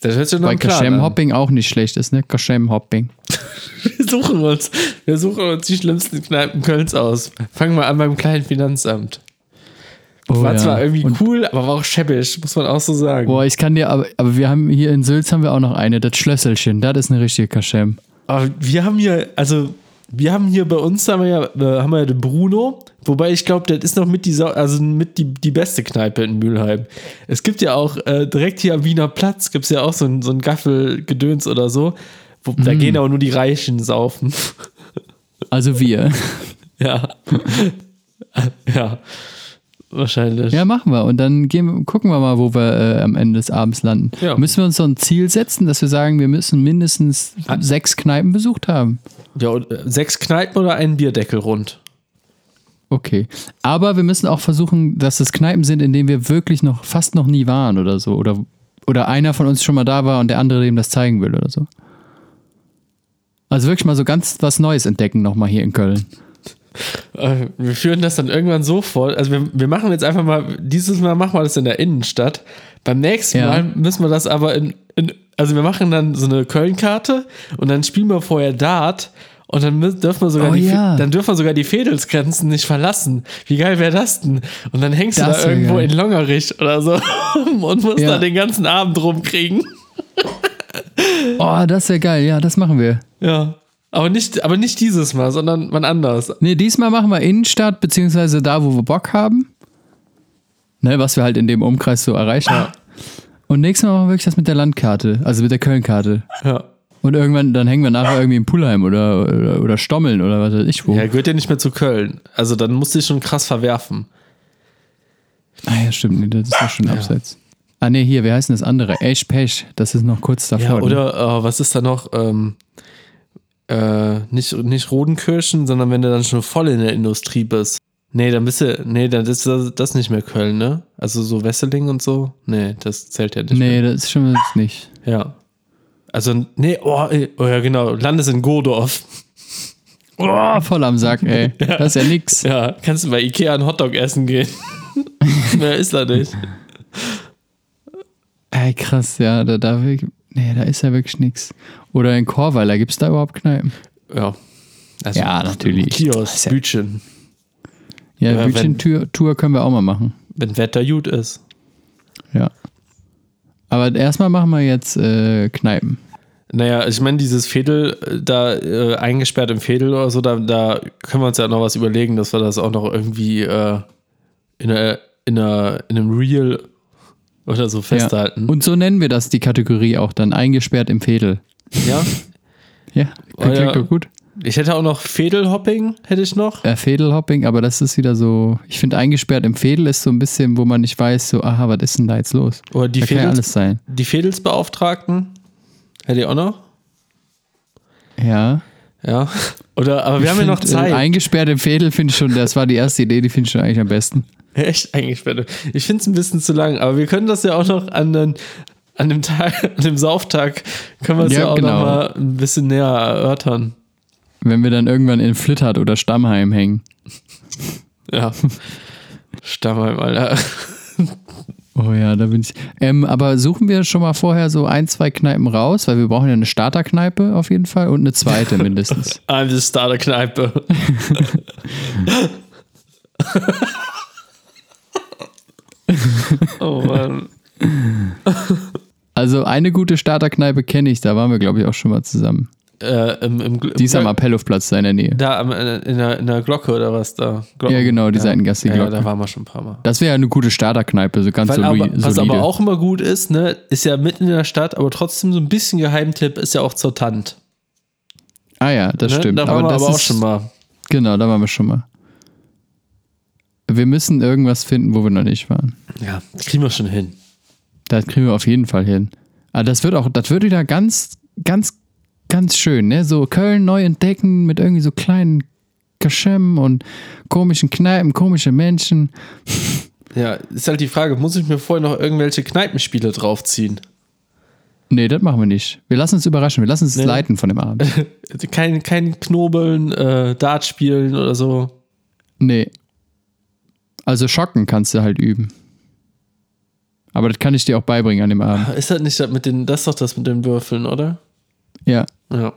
Das hört sich noch Weil. Kaschem-Hopping auch nicht schlecht ist, ne? Kaschem-Hopping. Wir suchen uns, wir suchen uns die schlimmsten Kneipen Kölns aus. Fangen wir an beim kleinen Finanzamt. Oh, war ja. zwar irgendwie Und, cool, aber war auch schäbisch, muss man auch so sagen. Boah, ich kann dir, aber, aber wir haben hier in Sülz haben wir auch noch eine, das Schlösselchen. Das ist eine richtige Kaschem. Aber wir haben hier, also wir haben hier bei uns haben wir ja, äh, haben wir ja den Bruno, wobei ich glaube, das ist noch mit die, also mit die, die beste Kneipe in Mülheim. Es gibt ja auch äh, direkt hier am Wiener Platz, gibt es ja auch so ein, so ein Gaffelgedöns oder so. Wo, Da gehen aber nur die Reichen saufen. Also wir. ja. ja. Wahrscheinlich. Ja, machen wir. Und dann gehen, gucken wir mal, wo wir äh, am Ende des Abends landen. Ja. Müssen wir uns so ein Ziel setzen, dass wir sagen, wir müssen mindestens Ah. sechs Kneipen besucht haben. Ja, und, äh, sechs Kneipen oder einen Bierdeckel rund. Okay. Aber wir müssen auch versuchen, dass es Kneipen sind, in denen wir wirklich noch fast noch nie waren oder so. Oder, oder einer von uns schon mal da war und der andere dem das zeigen will oder so. Also wirklich mal so ganz was Neues entdecken nochmal hier in Köln. Äh, Wir führen das dann irgendwann so vor. Also wir, wir machen jetzt einfach mal, dieses Mal machen wir das in der Innenstadt. Beim nächsten Ja. Mal müssen wir das aber in, in also wir machen dann so eine Köln-Karte und dann spielen wir vorher Dart und dann dürfen wir sogar Oh die, ja. dann dürfen wir sogar die Fädelsgrenzen nicht verlassen. Wie geil wäre das denn? Und dann hängst Das du da irgendwo geil. in Longerich oder so und musst Ja. da den ganzen Abend rumkriegen. Oh, das wäre geil. Ja, das machen wir. Ja. Aber nicht, aber nicht dieses Mal, sondern wann anders. Nee, diesmal machen wir Innenstadt, beziehungsweise da, wo wir Bock haben. Ne, was wir halt in dem Umkreis so erreichen. Und nächstes Mal machen wir wirklich das mit der Landkarte, also mit der Köln-Karte. Ja. Und irgendwann, dann hängen wir nachher irgendwie in Pulheim oder, oder, oder Stommeln oder was weiß ich wo. Ja, gehört ja nicht mehr zu Köln. Also dann musst du dich schon krass verwerfen. Ah ja, stimmt, nee, das ist ja schon abseits. Ah nee, hier, wie heißt denn das andere? Esch Pech, das ist noch kurz davor. Ja, ne? oder äh, was ist da noch? Ähm, äh, nicht, nicht Rodenkirchen, sondern wenn du dann schon voll in der Industrie bist. Nee, dann bist du, nee, dann ist das, das nicht mehr Köln, ne? Also so Wesseling und so? Nee, das zählt ja nicht Nee, das ist schon mal nicht. mehr. Ja. Also, nee, oh, oh ja, genau, Landes in Godorf. Oh, voll am Sack, ey. Das ist ja nix. Ja, kannst du bei Ikea einen Hotdog essen gehen. Mehr ist da nicht. Ey, krass, ja, da, da, wirklich- nee, da ist ja wirklich nix. Oder in Chorweiler, gibt's da überhaupt Kneipen? Ja. Also, Ja, natürlich. Kiosk, ja- Bütchen, Ja, Ja, Bütchen-Tour Tour können wir auch mal machen. wenn Wetter gut ist. Ja. Aber erstmal machen wir jetzt äh, Kneipen. Naja, ich meine, dieses Fädel, äh, da äh, eingesperrt im Fädel oder so, da, da können wir uns ja noch was überlegen, dass wir das auch noch irgendwie äh, in, einer, in, einer, in einem Reel oder so festhalten. Ja. Und so nennen wir das, die Kategorie auch dann, eingesperrt im Fädel. Ja, Ja, klingt ja. doch gut. ich hätte auch noch Fädelhopping, hätte ich noch. Äh, Fädelhopping, aber das ist wieder so, ich finde eingesperrt im Fädel ist so ein bisschen, wo man nicht weiß, so, aha, was ist denn da jetzt los? Oder die, Da kann ja Fädels, alles sein. die Fädelsbeauftragten, hätte ich auch noch. Ja. Ja. Oder, aber wir Ich haben ja noch find, Zeit. Äh, eingesperrt im Fädel finde ich schon, das war die erste Idee, die finde ich schon eigentlich am besten. Echt eingesperrt. Ich finde es ein bisschen zu lang, aber wir können das ja auch noch an, den, an dem Tag, an dem Sauftag, können wir es ja, Ja, auch genau. noch mal ein bisschen näher erörtern. Wenn wir dann irgendwann in Flittert oder Stammheim hängen. Ja. Stammheim, Alter. Oh ja, da bin ich. Ähm, aber suchen wir schon mal vorher so ein, zwei Kneipen raus, weil wir brauchen ja eine Starterkneipe auf jeden Fall und eine zweite mindestens. Eine Starterkneipe. oh Mann. Also eine gute Starterkneipe kenne ich, da waren wir, glaube ich, auch schon mal zusammen. Äh, im, im, Die ist am Appellhofplatz da in der Nähe. Da am- äh, in der, in der Glocke oder was da? Glocken. Ja, genau, die Seitengasse, die Ja, Glocke. da waren wir schon ein paar Mal. Das wäre ja eine gute Starterkneipe, so ganz Weil soli aber, was solide. aber auch immer gut ist, ne, ist ja mitten in der Stadt, aber trotzdem so ein bisschen Geheimtipp ist ja auch zur Tant. ah ja, das Ne? stimmt. Da waren aber wir das aber auch ist, schon mal. Genau, da waren wir schon mal. Wir müssen irgendwas finden, wo wir noch nicht waren. Ja, kriegen wir schon hin. Das kriegen wir auf jeden Fall hin. Aber das wird auch, das wird wieder ganz, ganz, ganz schön, ne? So Köln neu entdecken mit irgendwie so kleinen Kaschem und komischen Kneipen, komische Menschen. Ja, ist halt die Frage, muss ich mir vorher noch irgendwelche Kneipenspiele draufziehen? Nee, das machen wir nicht. Wir lassen uns überraschen. Wir lassen uns Nee. leiten von dem Abend. Kein, kein Knobeln, äh, Dart spielen oder so. Nee. Also schocken kannst du halt üben. Aber das kann ich dir auch beibringen an dem Abend. Ist das nicht das mit den, das ist doch das mit den Würfeln, oder? Ja. Ja.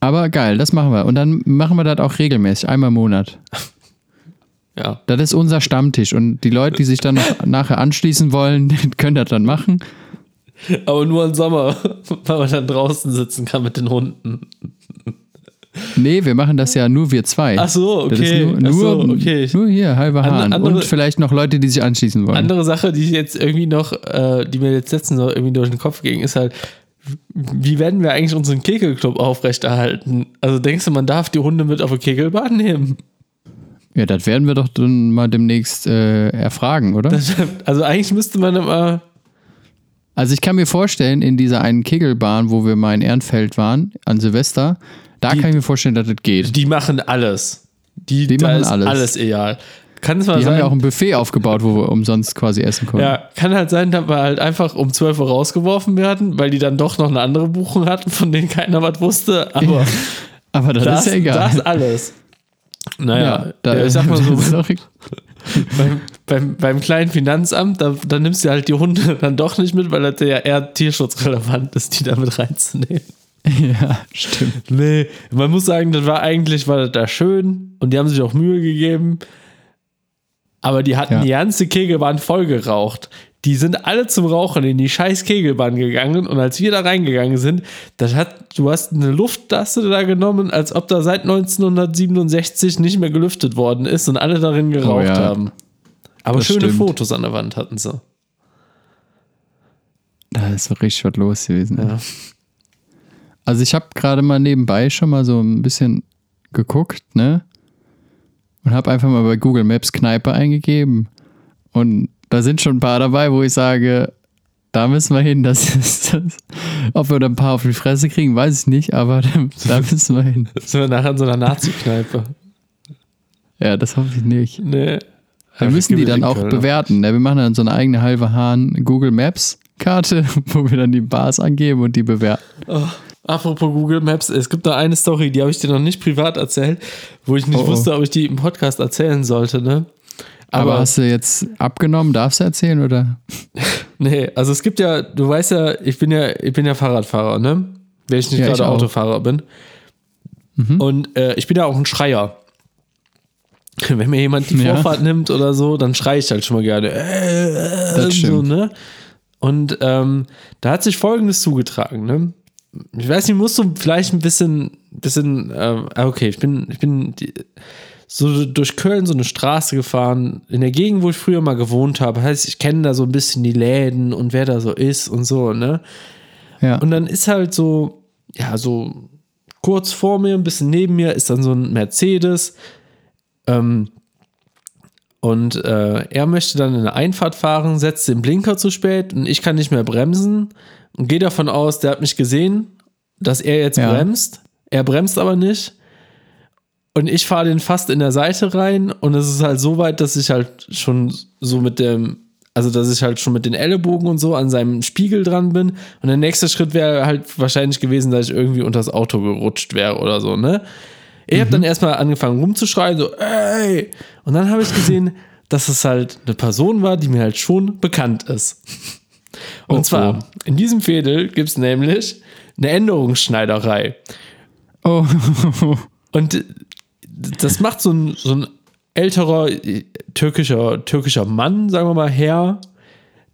Aber geil, das machen wir. Und dann machen wir das auch regelmäßig, einmal im Monat. Ja. Das ist unser Stammtisch. Und die Leute, die sich dann noch nachher anschließen wollen, können das dann machen. Aber nur im Sommer, weil man dann draußen sitzen kann mit den Hunden. Nee, wir machen das ja nur wir zwei. Ach so, Das ist okay. nur, Ach so, nur, okay. nur hier, halber Hahn. andere- Und vielleicht noch Leute, die sich anschließen wollen. Andere Sache, die ich jetzt irgendwie noch, äh, die mir jetzt letztens noch irgendwie durch den Kopf ging, ist halt, wie werden wir eigentlich unseren Kegelclub aufrechterhalten? Also denkst du, man darf die Hunde mit auf eine Kegelbahn nehmen? Ja, das werden wir doch dann mal demnächst äh, erfragen, oder? Das, also eigentlich müsste man immer, Also ich kann mir vorstellen, in dieser einen Kegelbahn, wo wir mal in Ehrenfeld waren, an Silvester, da Die- kann ich mir vorstellen, dass das geht. die machen alles. Die, Die machen alles. alles egal. Kann es mal Die haben sein, ja auch ein Buffet aufgebaut, wo wir umsonst quasi essen konnten. ja, kann halt sein, dass wir halt einfach um 12 Uhr rausgeworfen werden, weil die dann doch noch eine andere Buchung hatten, von denen keiner was wusste. Aber Aber das, das, ist ja egal. das alles. Naja, da, ja, ich sag mal so, beim, beim, beim kleinen Finanzamt, da, da nimmst du halt die Hunde dann doch nicht mit, weil das ja eher tierschutzrelevant ist, die da mit reinzunehmen. Ja, stimmt. Nee, man muss sagen, das war eigentlich, war das da schön und die haben sich auch Mühe gegeben. Aber die hatten Ja. die ganze Kegelbahn voll geraucht. Die sind alle zum Rauchen in die scheiß Kegelbahn gegangen und als wir da reingegangen sind, das hat, du hast eine Lufttaste da genommen, als ob da seit 1967 nicht mehr gelüftet worden ist und alle darin geraucht Oh ja. haben. Aber Das schöne stimmt. Fotos an der Wand hatten sie. Da ist so richtig was los gewesen. Ja. Also ich habe gerade mal nebenbei schon mal so ein bisschen geguckt, ne? Und habe einfach mal bei Google Maps Kneipe eingegeben. Und da sind schon ein paar dabei, wo ich sage, da müssen wir hin. Das ist das. Ob wir da ein paar auf die Fresse kriegen, weiß ich nicht, aber da, müssen wir hin. Sind wir nachher in so einer Nazi-Kneipe? Ja, das hoffe ich nicht. Nee. Wir müssen die dann auch Köln. bewerten. Ne? Wir machen dann so eine eigene halbe Hahn Google Maps Karte, wo wir dann die Bars angeben und die bewerten. Oh, apropos Google Maps, es gibt da eine Story, die habe ich dir noch nicht privat erzählt, wo ich nicht Oh, oh. wusste, ob ich die im Podcast erzählen sollte, ne? Aber, Aber, hast du jetzt abgenommen? Darfst du erzählen oder? nee, also es gibt ja, du weißt ja, ich bin ja, ich bin ja Fahrradfahrer, ne? Wenn ich nicht Ja, gerade. Autofahrer bin. Mhm. Und äh, ich bin ja auch ein Schreier. Wenn mir jemand die Ja. Vorfahrt nimmt oder so, dann schreie ich halt schon mal gerne. Äh, äh, Das so, ne? Und ähm, da hat sich Folgendes zugetragen, ne? Ich weiß nicht, musst du vielleicht ein bisschen, bisschen, ah, okay, ich bin, ich bin die, so durch Köln so eine Straße gefahren, in der Gegend, wo ich früher mal gewohnt habe. Heißt, ich kenne da so ein bisschen die Läden und wer da so ist und so, ne? Ja. Und dann ist halt so, ja, so kurz vor mir, ein bisschen neben mir, ist dann so ein Mercedes. Ähm, und äh, er möchte dann in eine Einfahrt fahren, setzt den Blinker zu spät und ich kann nicht mehr bremsen und gehe davon aus, der hat mich gesehen, dass er jetzt Ja. bremst. Er bremst aber nicht. Und ich fahre den fast in der Seite rein und es ist halt so weit, dass ich halt schon so mit dem, also dass ich halt schon mit den Ellenbogen und so an seinem Spiegel dran bin. Und der nächste Schritt wäre halt wahrscheinlich gewesen, dass ich irgendwie unter das Auto gerutscht wäre oder so, ne? Ich habe dann erstmal angefangen rumzuschreien, so, ey! Und dann habe ich gesehen, dass es halt eine Person war, die mir halt schon bekannt ist. Und Oh, zwar, oh. in diesem Fädel gibt es nämlich eine Änderungsschneiderei. Oh, Und das macht so ein, so ein älterer äh, türkischer, türkischer Mann, sagen wir mal, Herr,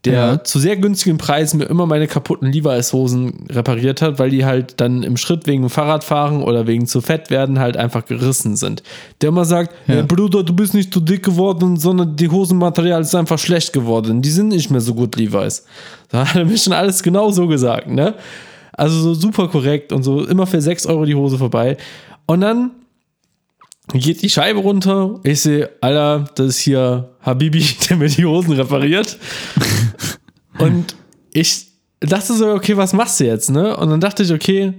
der Ja. zu sehr günstigen Preisen mir immer meine kaputten Levi's-Hosen repariert hat, weil die halt dann im Schritt wegen Fahrradfahren oder wegen zu fett werden halt einfach gerissen sind. Der immer sagt, Ja. "Hey, Bruder, du bist nicht zu dick geworden, sondern die Hosenmaterial ist einfach schlecht geworden. Die sind nicht mehr so gut, Levi's. Da hat er mir schon alles genau so gesagt, ne? Also so super korrekt und so immer für 6 Euro die Hose vorbei. Und dann geht die Scheibe runter. Ich sehe, Alter, das ist hier Habibi, der mir die Hosen repariert. und ich dachte so, okay, was machst du jetzt, ne? Und dann dachte ich, okay,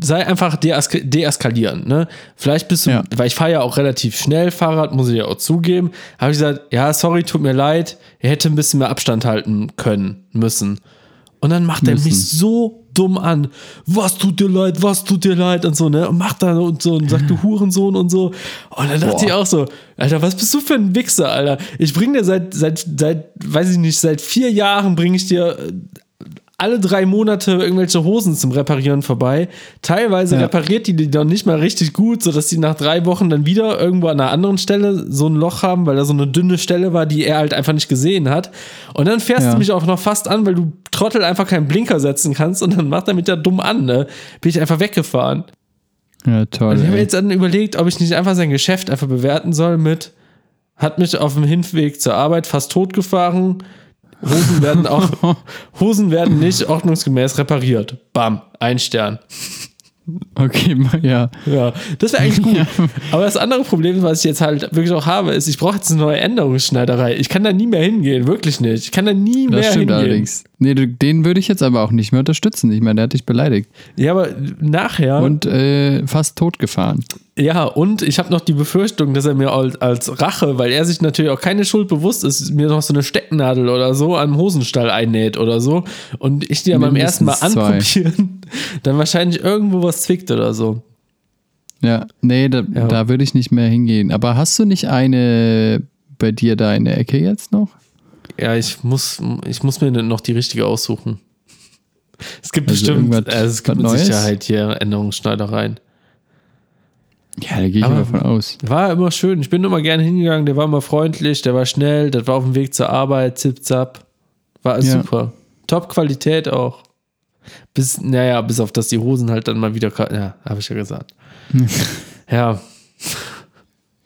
sei einfach deesk deeskalieren, ne? Vielleicht bist du, Ja. weil ich fahre ja auch relativ schnell Fahrrad, muss ich ja auch zugeben, habe ich gesagt, ja, sorry, tut mir leid, er hätte ein bisschen mehr Abstand halten können, müssen. Und dann macht er Müssen. mich so dumm an. Was tut dir leid, was tut dir leid und so, ne? Und macht dann und so und sagt, du Hurensohn und so. Und dann dachte Boah. ich auch so, Alter, was bist du für ein Wichser, Alter? Ich bring dir seit, seit, seit, weiß ich nicht, seit vier Jahren bringe ich dir äh, alle drei Monate irgendwelche Hosen zum Reparieren vorbei. Teilweise Ja. repariert die die dann nicht mal richtig gut, sodass die nach drei Wochen dann wieder irgendwo an einer anderen Stelle so ein Loch haben, weil da so eine dünne Stelle war, die er halt einfach nicht gesehen hat. Und dann fährst Ja. du mich auch noch fast an, weil du Trottel einfach keinen Blinker setzen kannst und dann macht er mich da dumm an, ne? Bin ich einfach weggefahren. Ja, toll. Und ich habe jetzt dann überlegt, ob ich nicht einfach sein Geschäft einfach bewerten soll mit, hat mich auf dem Hinweg zur Arbeit fast totgefahren. Hosen werden auch, Hosen werden nicht ordnungsgemäß repariert. Bam, ein Stern. Okay, ja. Ja, das wäre eigentlich gut. Aber das andere Problem, was ich jetzt halt wirklich auch habe, ist, ich brauche jetzt eine neue Änderungsschneiderei. Ich kann da nie mehr hingehen, wirklich nicht. Ich kann da nie Das mehr stimmt hingehen. allerdings. Nee, den würde ich jetzt aber auch nicht mehr unterstützen. Ich meine, der hat dich beleidigt. Ja, aber nachher. Und äh, fast totgefahren. Ja, und ich habe noch die Befürchtung, dass er mir als, Rache, weil er sich natürlich auch keine Schuld bewusst ist, mir noch so eine Stecknadel oder so am Hosenstall einnäht oder so und ich die dann beim ersten Mal Mindestens zwei. Dann wahrscheinlich irgendwo was zwickt oder so. Ja, nee, da, Ja. da würde ich nicht mehr hingehen. Aber hast du nicht eine bei dir da in der Ecke jetzt noch? Ja, ich muss, ich muss mir noch die richtige aussuchen. Es gibt Also bestimmt, also es gibt mit Neues? Sicherheit hier Änderungsschneidereien. Ja, da gehe ich Aber- mal von aus. War immer schön. Ich bin immer gerne hingegangen. Der war immer freundlich, der war schnell, der war auf dem Weg zur Arbeit, zip zap. War Ja. super. Top Qualität auch. Bis, naja, bis auf dass die Hosen halt dann mal wieder. Ja, habe ich ja gesagt. ja,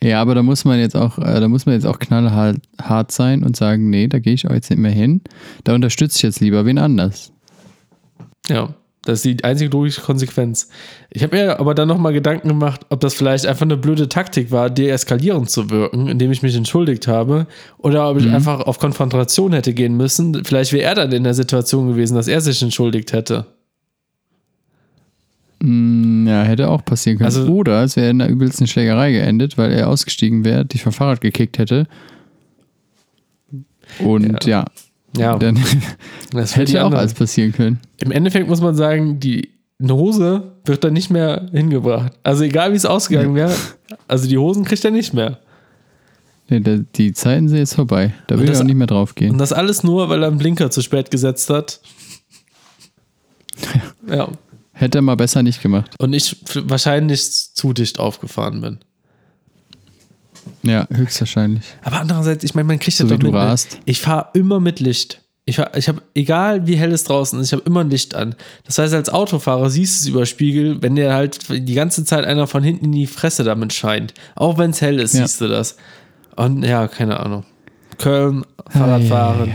Ja, aber da muss man jetzt auch, äh, da muss man jetzt auch knallhart hart sein und sagen, nee, da gehe ich auch jetzt nicht mehr hin. Da unterstütze ich jetzt lieber wen anders. ja. Das ist die einzige logische Konsequenz. Ich habe mir aber dann nochmal Gedanken gemacht, ob das vielleicht einfach eine blöde Taktik war, deeskalierend zu wirken, indem ich mich entschuldigt habe. Oder ob ich einfach auf Konfrontation hätte gehen müssen. Vielleicht wäre er dann in der Situation gewesen, dass er sich entschuldigt hätte. Mm, Ja, hätte auch passieren können. Also- Oder es wäre in einer übelsten Schlägerei geendet, weil er ausgestiegen wäre, dich vom Fahrrad gekickt hätte. Und ja, Ja, dann das hätte auch andere. alles passieren können. Im Endeffekt muss man sagen, die eine Hose wird dann nicht mehr hingebracht. Also egal wie es ausgegangen wäre, also die Hosen kriegt er nicht mehr. Nee, die Zeiten sind jetzt vorbei. Da will das- auch nicht mehr drauf gehen. Und das alles nur, weil er einen Blinker zu spät gesetzt hat. Ja. Hätte er mal besser nicht gemacht. Und ich wahrscheinlich zu dicht aufgefahren bin. Ja, höchstwahrscheinlich. Aber andererseits, ich meine, man kriegt So das doch du mit. rast. Ich fahre immer mit Licht. Ich, fahr- ich habe, egal wie hell es draußen ist, ich habe immer ein Licht an. Das heißt, als Autofahrer siehst du es über Spiegel, wenn dir halt die ganze Zeit einer von hinten in die Fresse damit scheint. Auch wenn es hell ist, Ja. siehst du das. Und ja, keine Ahnung. Köln, Fahrradfahren.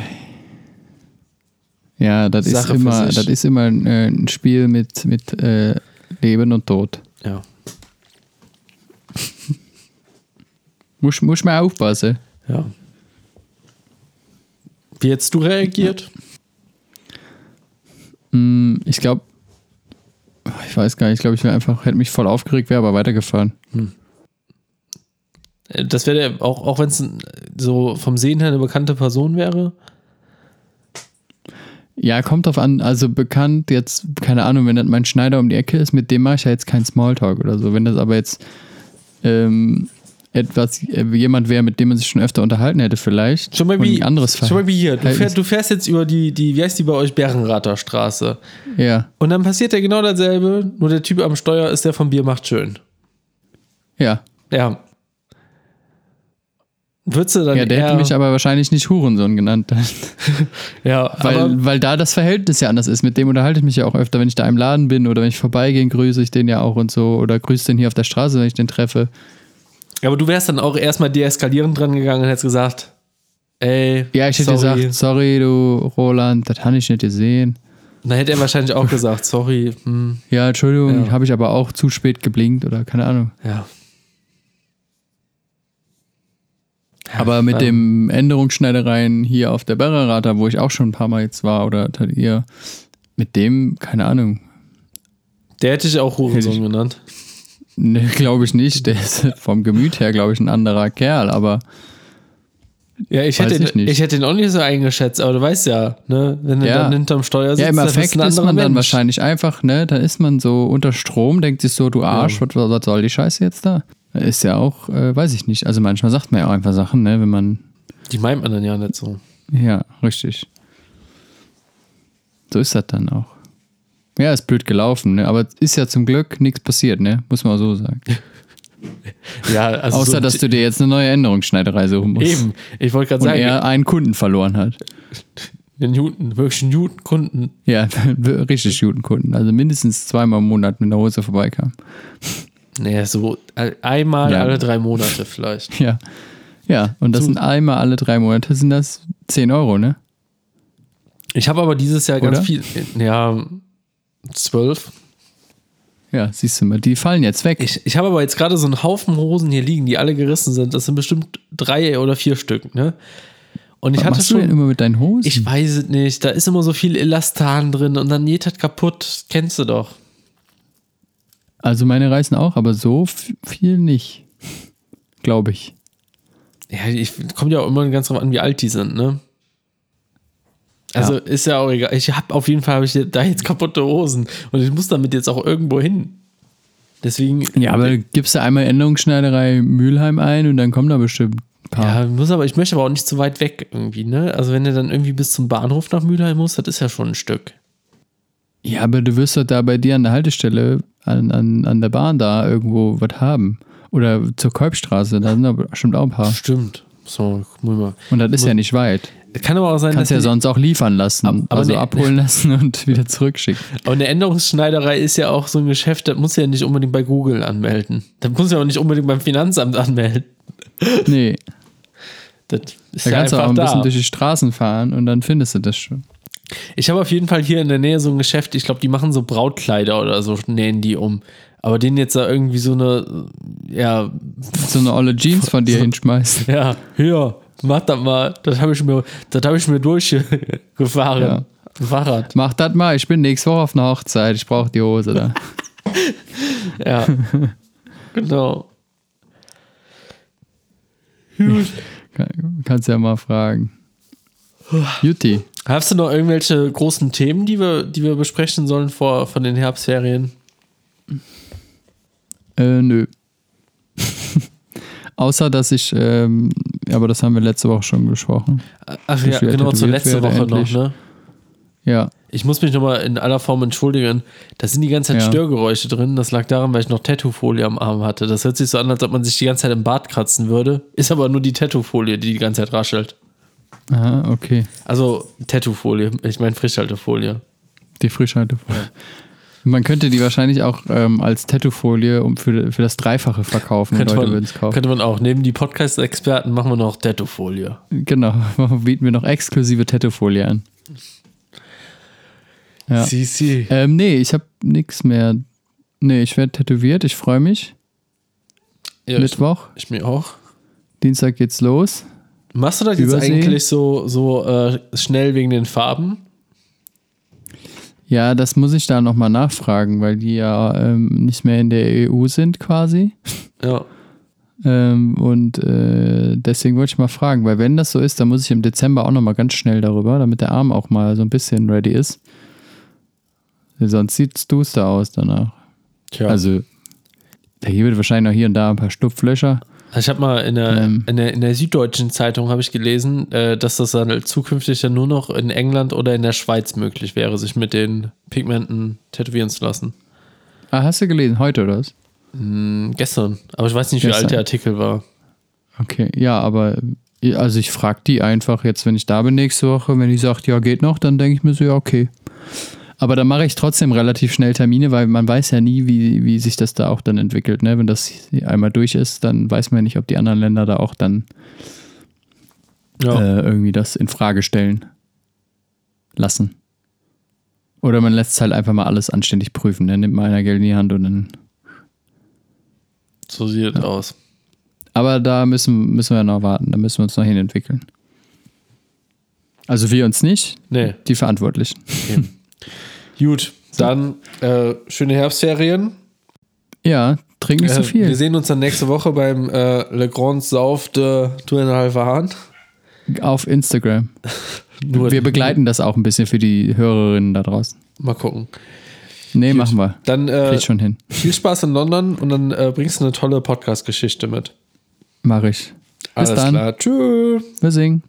Ja, das ist Sache für immer, das ist immer ein, äh, ein Spiel mit, mit äh, Leben und Tod. Ja. Muss, muss man aufpassen. ja. Wie hättest du reagiert? Mm, Ich glaube, ich weiß gar nicht, ich glaube, ich wäre einfach, hätte mich voll aufgeregt, wäre aber weitergefahren. Äh, Das wäre auch, auch wenn es so vom Sehen her eine bekannte Person wäre. Ja, kommt drauf an, also bekannt jetzt, keine Ahnung, wenn das mein Schneider um die Ecke ist, mit dem mache ich ja jetzt keinen Smalltalk oder so. Wenn das aber jetzt ähm, etwas, äh, jemand wäre, mit dem man sich schon öfter unterhalten hätte vielleicht. Schon mal wie, anderes schon mal wie hier. Du, fährst, du fährst jetzt über die, die, wie heißt die bei euch, Bärenrather Straße. Ja, Und dann passiert ja genau dasselbe, nur der Typ am Steuer ist der vom Bier macht schön. ja. Ja. Würdest du dann Ja, der eher, hätte mich aber wahrscheinlich nicht Hurensohn genannt. ja, Weil, weil da das Verhältnis ja anders ist. Mit dem unterhalte ich mich ja auch öfter, wenn ich da im Laden bin oder wenn ich vorbeigehe, grüße ich den ja auch und so. Oder grüße den hier auf der Straße, wenn ich den treffe. aber du wärst dann auch erstmal deeskalierend dran gegangen und hättest gesagt, ey, Ja, ich hätte sorry. gesagt, sorry du Roland, das habe ich nicht gesehen. Dann hätte er wahrscheinlich auch gesagt, sorry, hm, Ja, Entschuldigung, Ja. habe ich aber auch zu spät geblinkt oder keine Ahnung. ja. Aber mit ähm, dem Änderungsschneidereien hier auf der Berrerrata, wo ich auch schon ein paar Mal jetzt war, oder hat ihr mit dem, keine Ahnung, Der hätte ich auch Hurensohn ich- genannt. ne, glaube ich nicht. Der ist vom Gemüt her, glaube ich, ein anderer Kerl, aber Ja, ich hätte, ihn, ich ich hätte ihn auch nicht so eingeschätzt, aber du weißt ja, ne, wenn Ja. dann hinterm Steuer sitzt, ja, im dann Affekt ist anderer man dann Mensch. wahrscheinlich einfach, ne, dann ist man so unter Strom, denkt sich so, du Arsch, was, was soll die Scheiße jetzt da? Ist ja auch, äh, weiß ich nicht. Also manchmal sagt man ja auch einfach Sachen, ne, wenn man Die meint man dann ja nicht so. Ja, richtig. So ist das dann auch. Ja, ist blöd gelaufen, ne? aber ist ja zum Glück nichts passiert, ne? Muss man so sagen. Ja, also Außer, so, dass du dir jetzt eine neue Änderungsschneiderei suchen musst. Eben, ich wollte gerade Und sagen, er einen Kunden verloren hat. den Newton, wirklich einen Newton-Kunden. Ja, richtig guten Kunden. Also mindestens zweimal im Monat mit einer Hose vorbeikam. Nee, so äh, einmal Ja. alle drei Monate vielleicht. Ja. Ja, und das Zu- sind einmal alle drei Monate, sind das 10 Euro, ne? Ich habe aber dieses Jahr ganz Oder? viel, ja, zwölf. Ja, siehst du mal, die fallen jetzt weg. Ich, ich habe aber jetzt gerade so einen Haufen Hosen hier liegen, die alle gerissen sind. Das sind bestimmt drei oder vier Stück, ne? Und ich Was hatte machst du denn schon, immer mit deinen Hosen? ich weiß es nicht, da ist immer so viel Elastan drin und dann geht das kaputt. Kennst du doch. Also meine reißen auch, aber so viel nicht. Glaube ich. Ja, ich kommt ja auch immer ganz drauf an, wie alt die sind, ne? Also Ja. ist ja auch egal. Ich habe auf jeden Fall habe ich da jetzt kaputte Hosen und ich muss damit jetzt auch irgendwo hin. Deswegen. Ja, aber gibst du einmal Änderungsschneiderei Mülheim ein und dann kommen da bestimmt ein paar. Ja, muss aber, ich möchte aber auch nicht zu weit weg irgendwie, ne? Also wenn du dann irgendwie bis zum Bahnhof nach Mülheim musst, das ist ja schon ein Stück. Ja, aber du wirst doch da bei dir an der Haltestelle, an, an, an der Bahn da irgendwo was haben. Oder zur Kolbstraße, da sind da bestimmt auch ein paar. Stimmt. So, guck mal. Und das ist ja nicht weit. Kann aber auch sein, Kannst ja dass die, sonst auch liefern lassen. Ab- aber also ne- abholen lassen und wieder zurückschicken. aber eine Änderungsschneiderei ist ja auch so ein Geschäft, das muss ja nicht unbedingt bei Google anmelden. Das muss ja auch nicht unbedingt beim Finanzamt anmelden. Nee, Das ist da ja kannst du auch ein bisschen da. durch die Straßen fahren und dann findest du das schon. Ich habe auf jeden Fall hier in der Nähe so ein Geschäft, ich glaube, die machen so Brautkleider oder so, nähen die um. Aber denen jetzt da irgendwie so eine, ja, So eine olle Jeans von dir hinschmeißen. ja, hier, mach das mal. Das habe ich mir, das habe ich mir durchgefahren. Ja. Fahrrad. Mach das mal, ich bin nächste Woche auf einer Hochzeit, ich brauche die Hose da. Ja. genau. Gut. Kann- Kannst ja mal fragen. Jutti. Hast du noch irgendwelche großen Themen, die wir, die wir besprechen sollen vor, von den Herbstferien? Äh, nö. Außer, dass ich, ähm, aber das haben wir letzte Woche schon besprochen. Ach ja, genau, zur tätowiert letzte werde Woche endlich. noch, ne? Ja, Ich muss mich nochmal in aller Form entschuldigen. Da sind die ganze Zeit Ja. Störgeräusche drin. Das lag daran, weil ich noch Tattoofolie am Arm hatte. Das hört sich so an, als ob man sich die ganze Zeit im Bart kratzen würde. Ist aber nur die Tattoofolie, die die ganze Zeit raschelt. Aha, okay. Also Tattoofolie, ich meine Frischhaltefolie. Die Frischhaltefolie. Man könnte die wahrscheinlich auch ähm, als Tattoofolie um für, für das Dreifache verkaufen Könnte Leute man, kaufen. könnte man auch. Neben die Podcast-Experten machen wir noch Tattoofolie. Genau, bieten wir noch exklusive Tattoofolie an. Ja. Sie, sie. Ähm, nee, ich habe nichts mehr. Nee, ich werde tätowiert, ich freue mich. Ja, ich, Mittwoch, ich mir auch. Dienstag geht's los. Machst du das jetzt Übersee? eigentlich so, so äh, schnell wegen den Farben? Ja, das muss ich da nochmal nachfragen, weil die ja ähm, nicht mehr in der EU sind quasi. Ja. Ähm, und äh, deswegen wollte ich mal fragen, weil wenn das so ist, dann muss ich im Dezember auch nochmal ganz schnell darüber, damit der Arm auch mal so ein bisschen ready ist. Sonst sieht es duster aus danach. Tja. Also, da gibt wahrscheinlich noch hier und da ein paar Schlupflöcher. Ich habe mal in der, Ähm. in der, in der Süddeutschen Zeitung habe ich gelesen, äh, dass das dann zukünftig dann nur noch in England oder in der Schweiz möglich wäre, sich mit den Pigmenten tätowieren zu lassen. Ah, hast du gelesen? Heute oder was? Hm, gestern. Aber ich weiß nicht, wie Gestern. alt der Artikel war. Okay, ja, aber also ich frage die einfach jetzt, wenn ich da bin nächste Woche, wenn die sagt, ja, geht noch, dann denke ich mir so, ja, okay. Aber dann mache ich trotzdem relativ schnell Termine, weil man weiß ja nie, wie, wie sich das da auch dann entwickelt. Ne? Wenn das einmal durch ist, dann weiß man ja nicht, ob die anderen Länder da auch dann Ja. äh, irgendwie das in Frage stellen lassen. Oder man lässt halt einfach mal alles anständig prüfen. Ne? Nimmt mal einer Geld in die Hand und dann. so sieht es aus. Aber da müssen, müssen wir noch warten. Da müssen wir uns noch hin entwickeln. Also wir uns nicht, Nee. die Verantwortlichen. Gut, dann äh, schöne Herbstferien. Ja, trink nicht so Äh, viel. wir sehen uns dann nächste Woche beim äh, Le Grand Sauf de Duenhalve Hahn. Auf Instagram. Wir begleiten das auch ein bisschen für die Hörerinnen da draußen. Mal gucken. Nee, Gut. machen wir. Dann äh, schon hin. viel Spaß in London und dann äh, bringst du eine tolle Podcast-Geschichte mit. Mach ich. Bis Alles dann. klar. Tschüss. Wir singen.